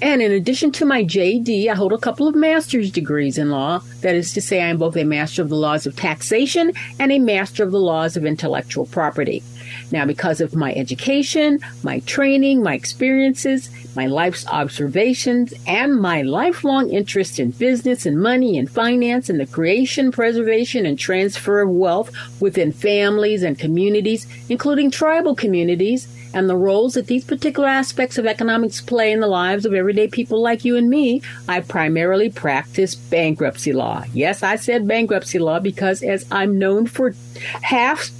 And in addition to my JD, I hold a couple of master's degrees in law. That is to say, I am both a master of the laws of taxation and a master of the laws of intellectual property. Now, because of my education, my training, my experiences, my life's observations, and my lifelong interest in business and money and finance and the creation, preservation, and transfer of wealth within families and communities, including tribal communities, and the roles that these particular aspects of economics play in the lives of everyday people like you and me, I primarily practice bankruptcy law. Yes, I said bankruptcy law because as I'm known for half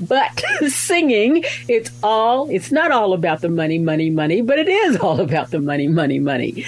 but singing, it's all, it's not all about the money, money, money, but it is all about the money, money, money.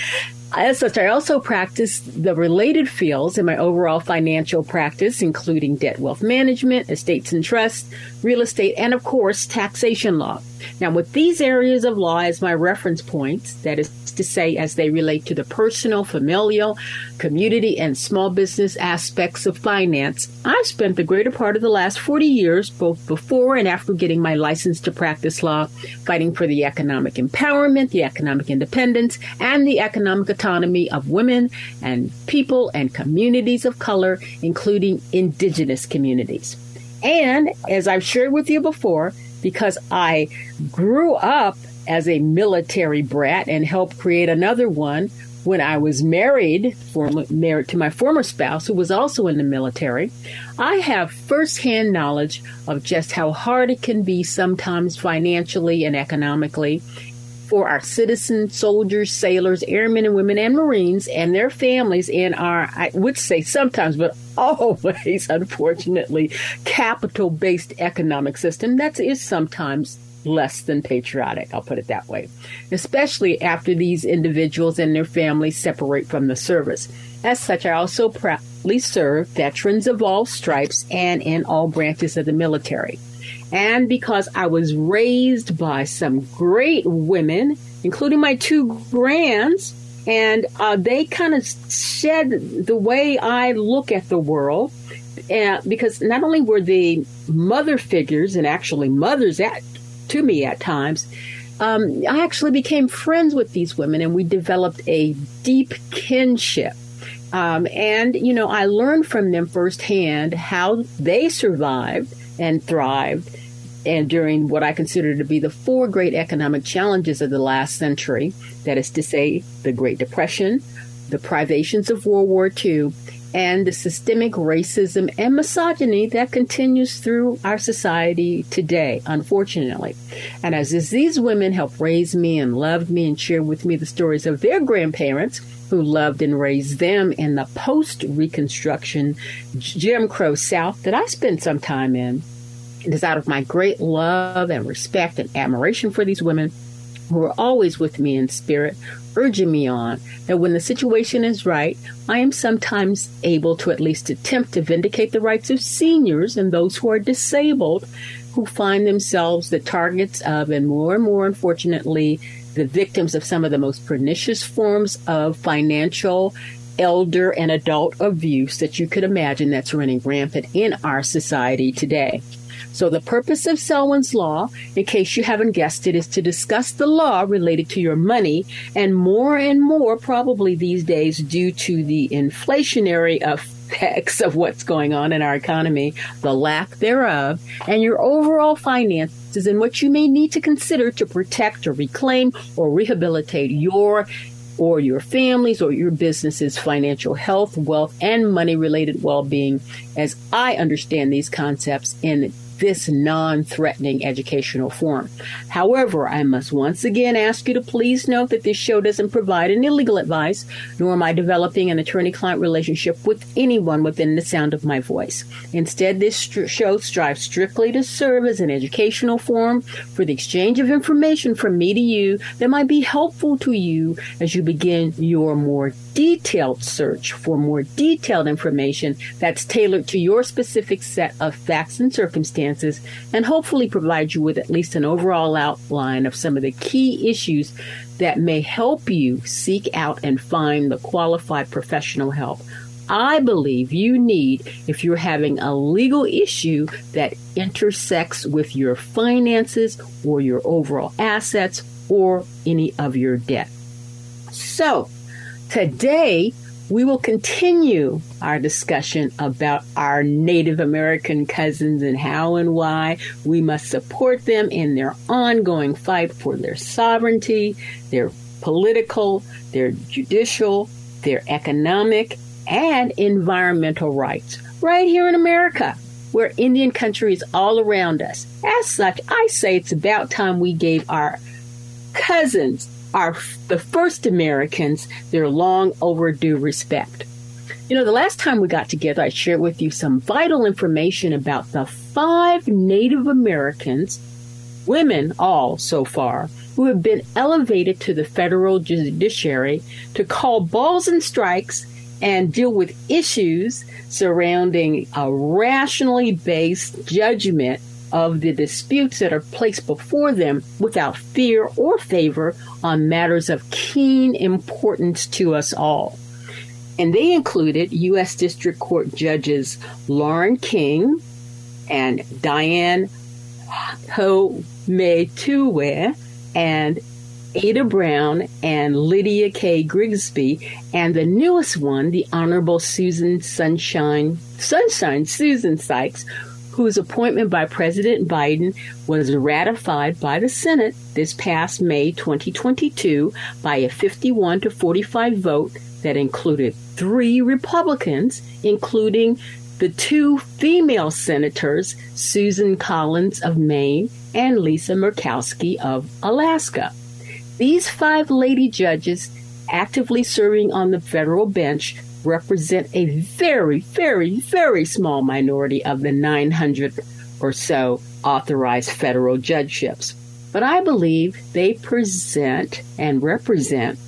As such, I also practice the related fields in my overall financial practice, including debt wealth management, estates and trusts, real estate, and of course, taxation law. Now, with these areas of law as my reference points, that is to say, as they relate to the personal, familial, community, and small business aspects of finance, I've spent the greater part of the last 40 years, both before and after getting my license to practice law, fighting for the economic empowerment, the economic independence, and the economic autonomy of women and people and communities of color, including indigenous communities. And as I've shared with you before, because I grew up as a military brat and helped create another one when I was married, married to my former spouse, who was also in the military, I have firsthand knowledge of just how hard it can be sometimes financially and economically for our citizen soldiers, sailors, airmen and women, and Marines and their families in our, I would say sometimes, but always, unfortunately, capital based economic system that is sometimes less than patriotic, I'll put it that way, especially after these individuals and their families separate from the service. As such, I also proudly serve veterans of all stripes and in all branches of the military. And because I was raised by some great women, including my two grands, and uh, they kind of shed the way I look at the world. Uh, because not only were they mother figures and actually mothers at to me at times, um, I actually became friends with these women and we developed a deep kinship. Um, and, you know, I learned from them firsthand how they survived and thrived and during what I consider to be the four great economic challenges of the last century that is to say, the Great Depression, the privations of World War II, and the systemic racism and misogyny that continues through our society today, unfortunately. And as, these women helped raise me and loved me and shared with me the stories of their grandparents who loved and raised them in the post Reconstruction Jim Crow South that I spent some time in, it is out of my great love and respect and admiration for these women who are always with me in spirit, urging me on that when the situation is right, I am sometimes able to at least attempt to vindicate the rights of seniors and those who are disabled who find themselves the targets of, and more and more, unfortunately, the victims of some of the most pernicious forms of financial, elder, and adult abuse that you could imagine that's running rampant in our society today. So, the purpose of Selwyn's Law, in case you haven't guessed it, is to discuss the law related to your money, and more and more, probably these days, due to the inflationary effects of what's going on in our economy, the lack thereof, and your overall finances, and what you may need to consider to protect or reclaim or rehabilitate your or your family's or your business's financial health, wealth, and money related well being, as I understand these concepts in this non threatening educational form. However, I must once again ask you to please note that this show doesn't provide any legal advice, nor am I developing an attorney client relationship with anyone within the sound of my voice. Instead, this st- show strives strictly to serve as an educational forum for the exchange of information from me to you that might be helpful to you as you begin your more detailed search for more detailed information that's tailored to your specific set of facts and circumstances and hopefully provide you with at least an overall outline of some of the key issues that may help you seek out and find the qualified professional help I believe you need if you're having a legal issue that intersects with your finances or your overall assets or any of your debt. So, Today, we will continue our discussion about our Native American cousins and how and why we must support them in their ongoing fight for their sovereignty, their political, their judicial, their economic, and environmental rights right here in America, where Indian country is all around us. As such, I say it's about time we gave our cousins are the first Americans their long overdue respect. You know, the last time we got together, I shared with you some vital information about the five Native Americans, women all so far, who have been elevated to the federal judiciary to call balls and strikes and deal with issues surrounding a rationally based judgment of the disputes that are placed before them without fear or favor on matters of keen importance to us all. And they included U.S. District Court judges Lauren King and Diane Ho May Tuwe and Ada Brown and Lydia K. Griggsby, and the newest one, the Honorable Susan Sunshine, Sunshine Susan Sykes, whose appointment by President Biden was ratified by the Senate this past May 2022 by a 51 to 45 vote that included three Republicans, including the two female senators, Susan Collins of Maine and Lisa Murkowski of Alaska. These five lady judges actively serving on the federal bench represent a very, very, very small minority of the 900 or so authorized federal judgeships. But I believe they present and represent,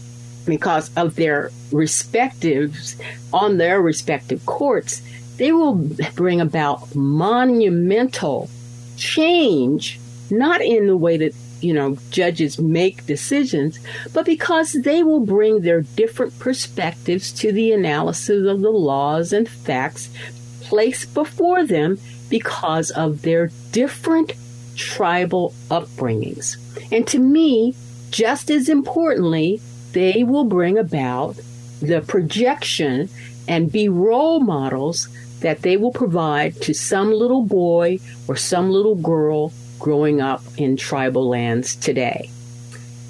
because of their respectives on their respective courts, they will bring about monumental change, not in the way that you know, judges make decisions, but because they will bring their different perspectives to the analysis of the laws and facts placed before them because of their different tribal upbringings. And to me, just as importantly, they will bring about the projection and be role models that they will provide to some little boy or some little girl growing up in tribal lands today.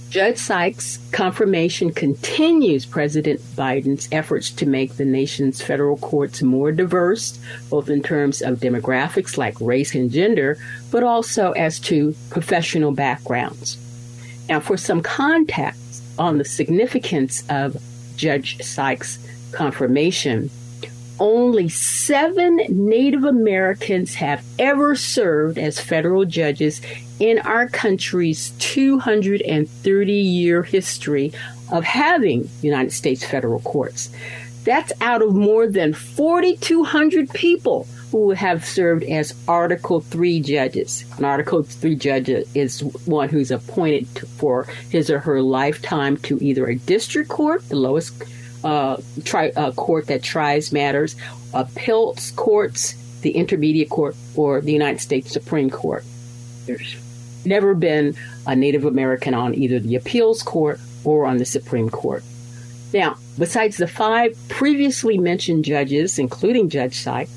Judge Sykes' confirmation continues President Biden's efforts to make the nation's federal courts more diverse, both in terms of demographics like race and gender, but also as to professional backgrounds. Now, for some context on the significance of Judge Sykes' confirmation, only seven Native Americans have ever served as federal judges in our country's 230 year history of having United States federal courts. That's out of more than 4,200 people who have served as Article 3 judges. An Article 3 judge is one who's appointed for his or her lifetime to either a district court, the lowest uh, uh, court that tries matters, appeals courts, the Intermediate Court or the United States Supreme Court. There's never been a Native American on either the appeals court or on the Supreme Court. Now, besides the five previously mentioned judges, including Judge Sykes,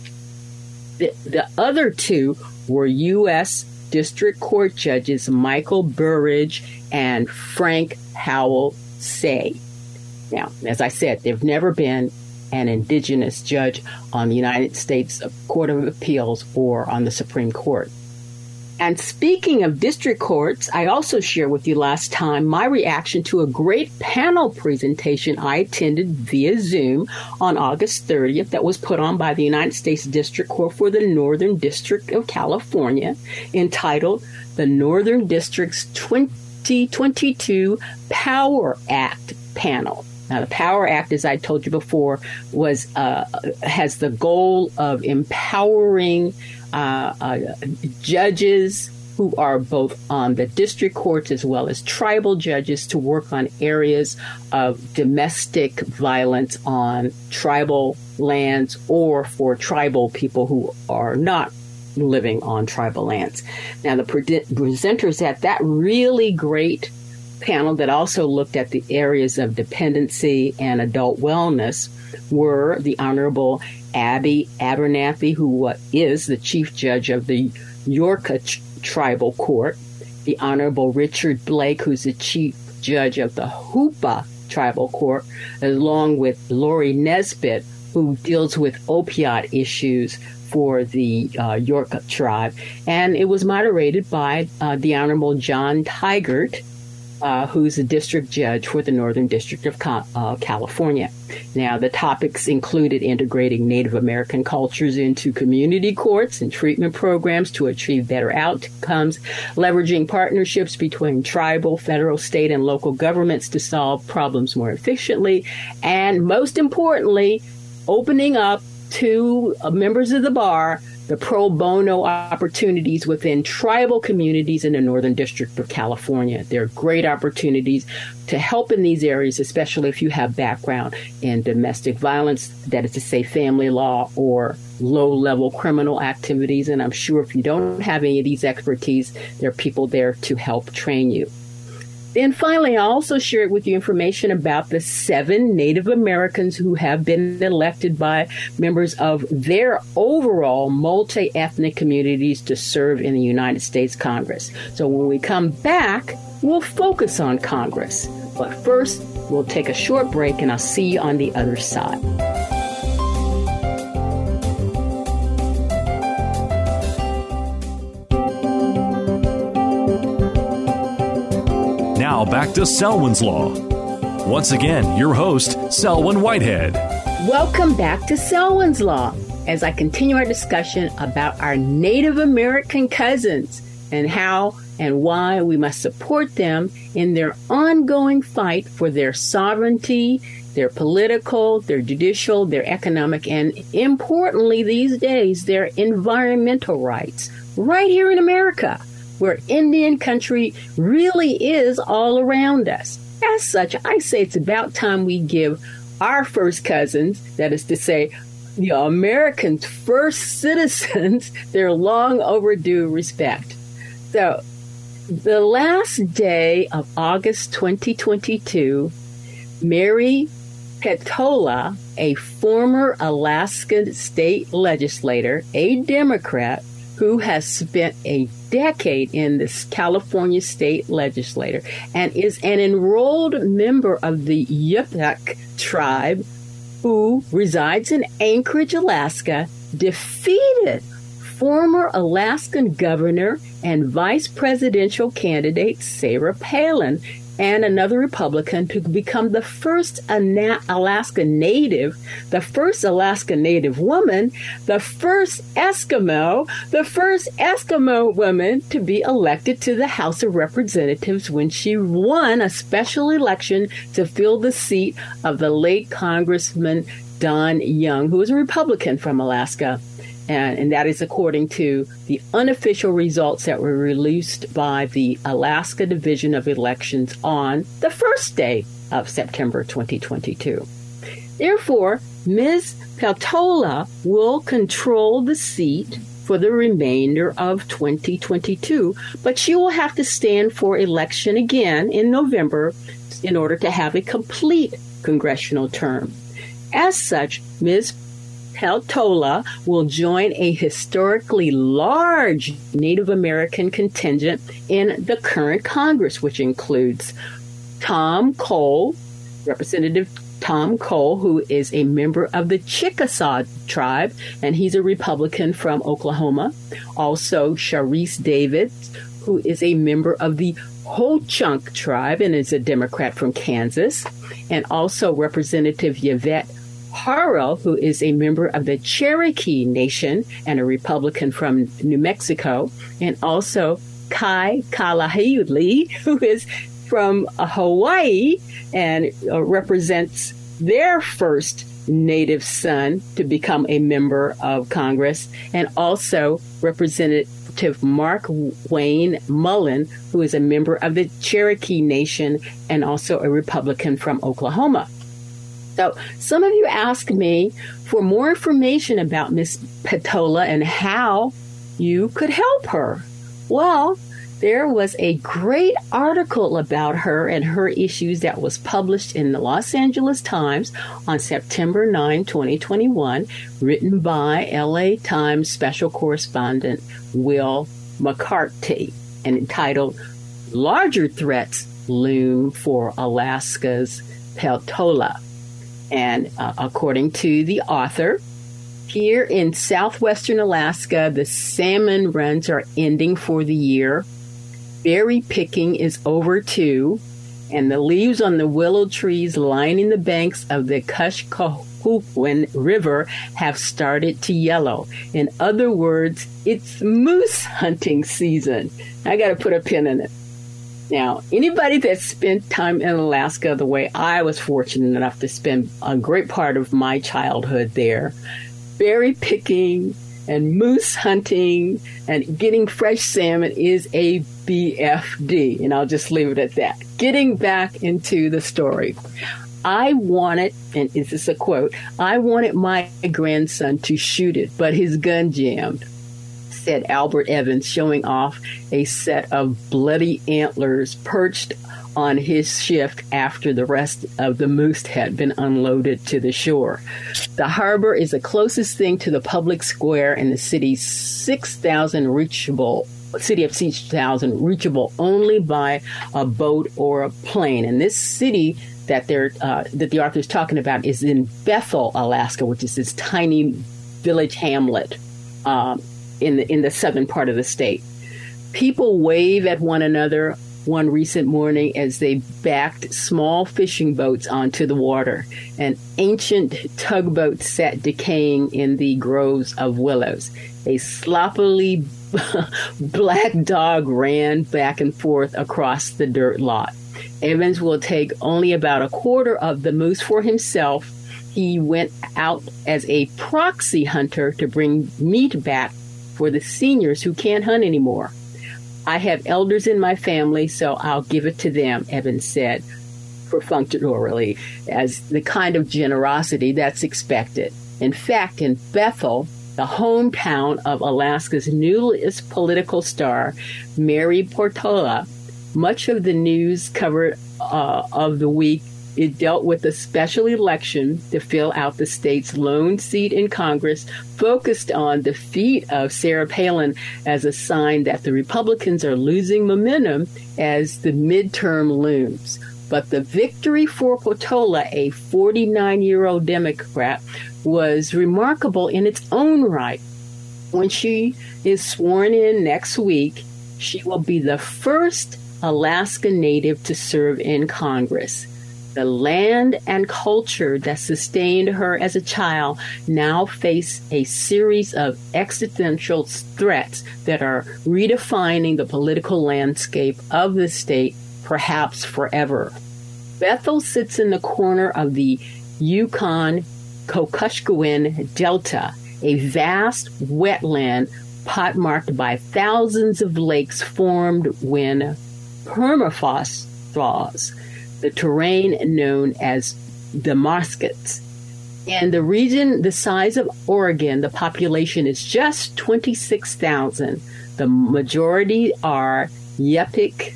the, the other two were U.S. District Court judges Michael Burrage and Frank Howell Seay. Now, as I said, there have never been an indigenous judge on the United States Court of Appeals or on the Supreme Court. And speaking of district courts, I also shared with you last time my reaction to a great panel presentation I attended via Zoom on August 30th that was put on by the United States District Court for the Northern District of California entitled The Northern District's 2022 Power Act Panel. Now, the Power Act, as I told you before, was uh, has the goal of empowering uh, uh, judges who are both on the district courts as well as tribal judges to work on areas of domestic violence on tribal lands or for tribal people who are not living on tribal lands. Now, the pre- presenters at that really great panel that also looked at the areas of dependency and adult wellness were the Honorable Abby Abinanti, who is the Chief Judge of the Yurok Tribal Court, the Honorable Richard Blake, who's the Chief Judge of the Hoopa Tribal Court, along with Lori Nesbitt, who deals with opioid issues for the uh, Yurok tribe. And it was moderated by uh, the Honorable John Tigar, uh, who's a district judge for the Northern District of uh, California. Now, the topics included integrating Native American cultures into community courts and treatment programs to achieve better outcomes, leveraging partnerships between tribal, federal, state, and local governments to solve problems more efficiently, and most importantly, opening up to uh, members of the bar the pro bono opportunities within tribal communities in the Northern District of California. There are great opportunities to help in these areas, especially if you have background in domestic violence, that is to say, family law or low level criminal activities. And I'm sure if you don't have any of these expertise, there are people there to help train you. Then finally, I also shared with you information about the seven Native Americans who have been elected by members of their overall multi ethnic communities to serve in the United States Congress. So when we come back, we'll focus on Congress. But first, we'll take a short break and I'll see you on the other side. Back to Selwyn's Law. Once again, your host, Selwyn Whitehead. Welcome back to Selwyn's Law as I continue our discussion about our Native American cousins and how and why we must support them in their ongoing fight for their sovereignty, their political, their judicial, their economic, and importantly these days, their environmental rights right here in America where Indian country really is all around us. As such, I say it's about time we give our first cousins, that is to say, the Americans' first citizens, their long overdue respect. So, the last day of August 2022, Mary Peltola, a former Alaska state legislator, a Democrat, who has spent a decade in this California state legislature and is an enrolled member of the Yupik tribe who resides in Anchorage, Alaska, defeated former Alaskan governor and vice presidential candidate Sarah Palin and another Republican to become the first Alaska Native, the first Alaska Native woman, the first Eskimo, the first Eskimo woman to be elected to the House of Representatives when she won a special election to fill the seat of the late Congressman Don Young, who was a Republican from Alaska and, and that is according to the unofficial results that were released by the Alaska Division of Elections on the first day of September 2022. Therefore, Ms. Peltola will control the seat for the remainder of 2022, but she will have to stand for election again in November in order to have a complete congressional term. As such, Ms. Peltola will join a historically large Native American contingent in the current Congress, which includes Tom Cole, Representative Tom Cole, who is a member of the Chickasaw tribe, and he's a Republican from Oklahoma. Also, Sharice Davids, who is a member of the Ho Chunk tribe and is a Democrat from Kansas. And also Representative Yvette Herrell, who is a member of the Cherokee Nation and a Republican from New Mexico. And also Kai Kahele, who is from Hawaii and uh, represents their first native son to become a member of Congress, and also Representative Mark Wayne Mullen, who is a member of the Cherokee Nation and also a Republican from Oklahoma. So, some of you asked me for more information about Miss Peltola and how you could help her. Well, there was a great article about her and her issues that was published in the Los Angeles Times on September 9, 2021, written by LA Times special correspondent Will McCarty and entitled Larger Threats Loom for Alaska's Peltola. And uh, according to the author, here in southwestern Alaska, the salmon runs are ending for the year berry picking is over too, and the leaves on the willow trees lining the banks of the Kuskokwim River have started to yellow. In other words, it's moose hunting season. I got to put a pin in it. Now, anybody that spent time in Alaska the way I was fortunate enough to spend a great part of my childhood there, berry picking and moose hunting and getting fresh salmon is a BFD. And I'll just leave it at that. Getting back into the story. I wanted, and this is a quote? I wanted my grandson to shoot it, but his gun jammed, said Albert Evans, showing off a set of bloody antlers perched on his shift after the rest of the moose had been unloaded to the shore. The harbor is the closest thing to the public square in the city's 6,000 reachable city of 6,000 reachable only by a boat or a plane. And this city that they're uh, that the author is talking about is in Bethel, Alaska, which is this tiny village hamlet um, in the in the southern part of the state. People wave at one another one recent morning as they backed small fishing boats onto the water. An ancient tugboat sat decaying in the groves of willows. A sloppily black dog ran back and forth across the dirt lot. Evans will take only about a quarter of the moose for himself. He went out as a proxy hunter to bring meat back for the seniors who can't hunt anymore. I have elders in my family, so I'll give it to them, Evans said perfunctorily, as the kind of generosity that's expected. In fact, in Bethel, the hometown of Alaska's newest political star, Mary Peltola, Much of the news covered uh, of the week it dealt with a special election to fill out the state's lone seat in Congress, focused on the defeat of Sarah Palin as a sign that the Republicans are losing momentum as the midterm looms. But the victory for Peltola, a 49 year old Democrat, was remarkable in its own right. When she is sworn in next week, she will be the first Alaska Native to serve in Congress. The land and culture that sustained her as a child now face a series of existential threats that are redefining the political landscape of the state, perhaps forever. Bethel sits in the corner of the Yukon Kuskokwim Delta, a vast wetland pot-marked by thousands of lakes formed when permafrost thaws, the terrain known as the Muskegs. In the region the size of Oregon, the population is just 26,000. The majority are Yupik,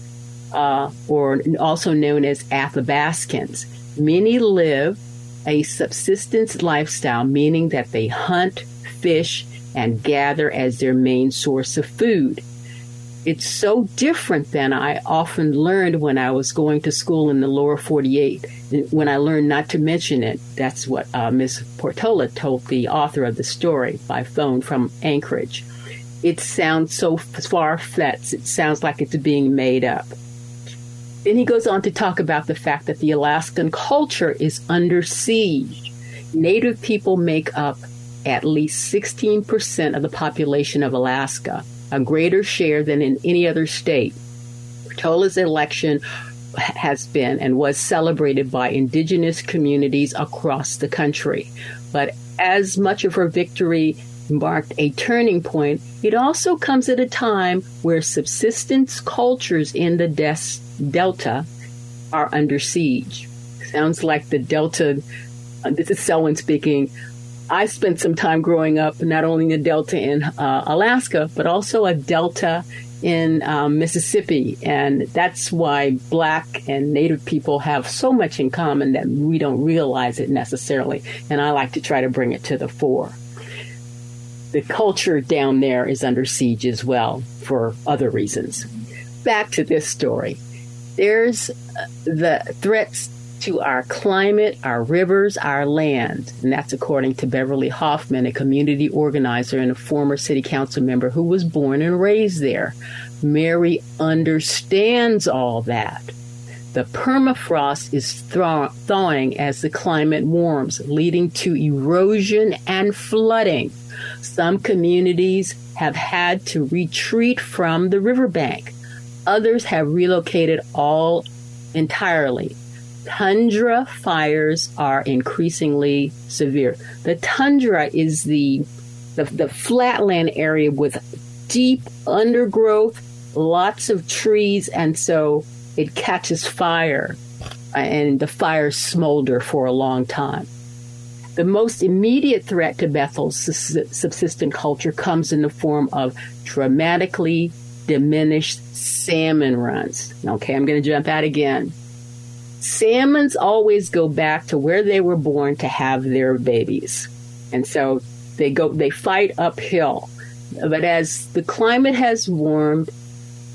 uh, or also known as Athabascans. Many live a subsistence lifestyle, meaning that they hunt, fish, and gather as their main source of food. It's so different than I often learned when I was going to school in the lower 48. When I learned not to mention it, that's what uh, Ms. Peltola told the author of the story by phone from Anchorage. It sounds so far fetched, it sounds like it's being made up. Then he goes on to talk about the fact that the Alaskan culture is under siege. Native people make up at least 16% of the population of Alaska, a greater share than in any other state. Peltola's election has been and was celebrated by indigenous communities across the country. But as much of her victory marked a turning point, it also comes at a time where subsistence cultures in the des- Delta are under siege. Sounds like the Delta, uh, this is Selwyn speaking. I spent some time growing up, not only in the Delta in uh, Alaska, but also a Delta in um, Mississippi. And that's why Black and Native people have so much in common that we don't realize it necessarily. And I like to try to bring it to the fore. The culture down there is under siege as well for other reasons. Back to this story. There's uh, the threats to our climate, our rivers, our land. And that's according to Beverly Hoffman, a community organizer and a former city council member who was born and raised there. Mary understands all that. The permafrost is thaw- thawing as the climate warms, leading to erosion and flooding. Some communities have had to retreat from the riverbank. Others have relocated all entirely. Tundra fires are increasingly severe. The tundra is the, the, the flatland area with deep undergrowth, lots of trees, and so it catches fire and the fires smolder for a long time. The most immediate threat to Bethel's subsistent culture comes in the form of dramatically diminished salmon runs. Okay, I'm going to jump out again. Salmons always go back to where they were born to have their babies. And so they go they fight uphill. But as the climate has warmed,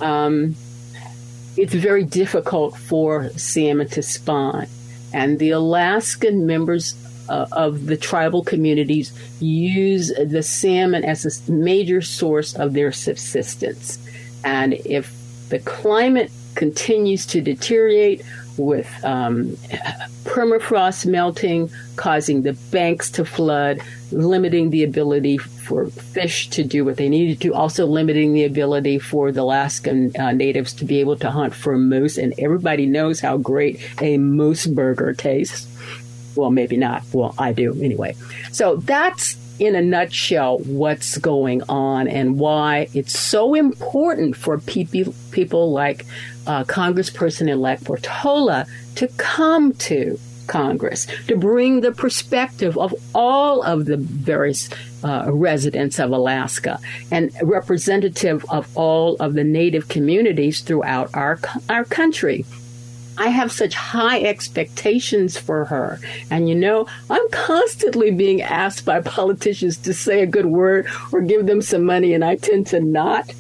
um, it's very difficult for salmon to spawn. And the Alaskan members uh, of the tribal communities use the salmon as a major source of their subsistence. And if the climate continues to deteriorate with um, permafrost melting, causing the banks to flood, limiting the ability for fish to do what they needed to, also limiting the ability for the Alaskan uh, natives to be able to hunt for moose. And everybody knows how great a moose burger tastes. Well, maybe not. Well, I do anyway. So that's in a nutshell what's going on and why it's so important for people, people like uh, Congressperson elect Peltola to come to Congress to bring the perspective of all of the various uh, residents of Alaska and representative of all of the native communities throughout our our country. I have such high expectations for her. And you know, I'm constantly being asked by politicians to say a good word or give them some money, and I tend to not.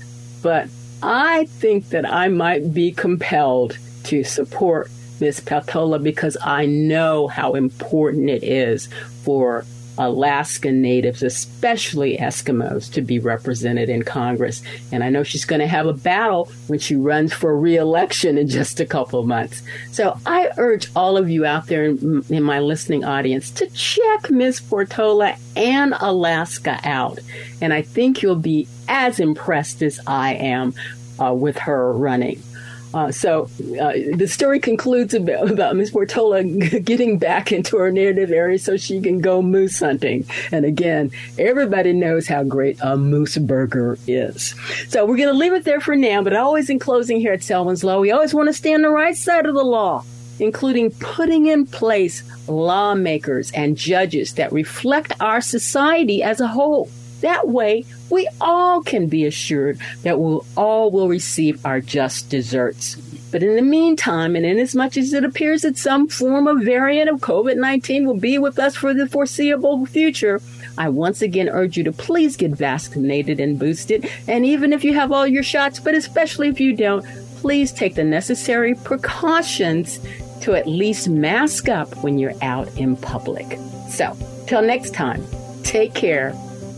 But I think that I might be compelled to support Ms. Peltola because I know how important it is for Alaskan natives, especially Eskimos, to be represented in Congress. And I know she's going to have a battle when she runs for reelection in just a couple of months. So I urge all of you out there in, in my listening audience to check Ms. Peltola and Alaska out. And I think you'll be as impressed as I am uh, with her running. Uh, so uh, the story concludes about, about Miss Peltola getting back into her native area so she can go moose hunting. And again, everybody knows how great a moose burger is. So we're going to leave it there for now. But always in closing here at Selwyn's Law, we always want to stay on the right side of the law. including putting in place lawmakers and judges that reflect our society as a whole. That way, we all can be assured that we all will receive our just deserts. But in the meantime, and inasmuch as it appears that some form of variant of COVID 19 will be with us for the foreseeable future, I once again urge you to please get vaccinated and boosted. And even if you have all your shots, but especially if you don't, please take the necessary precautions to at least mask up when you're out in public. So, till next time, take care.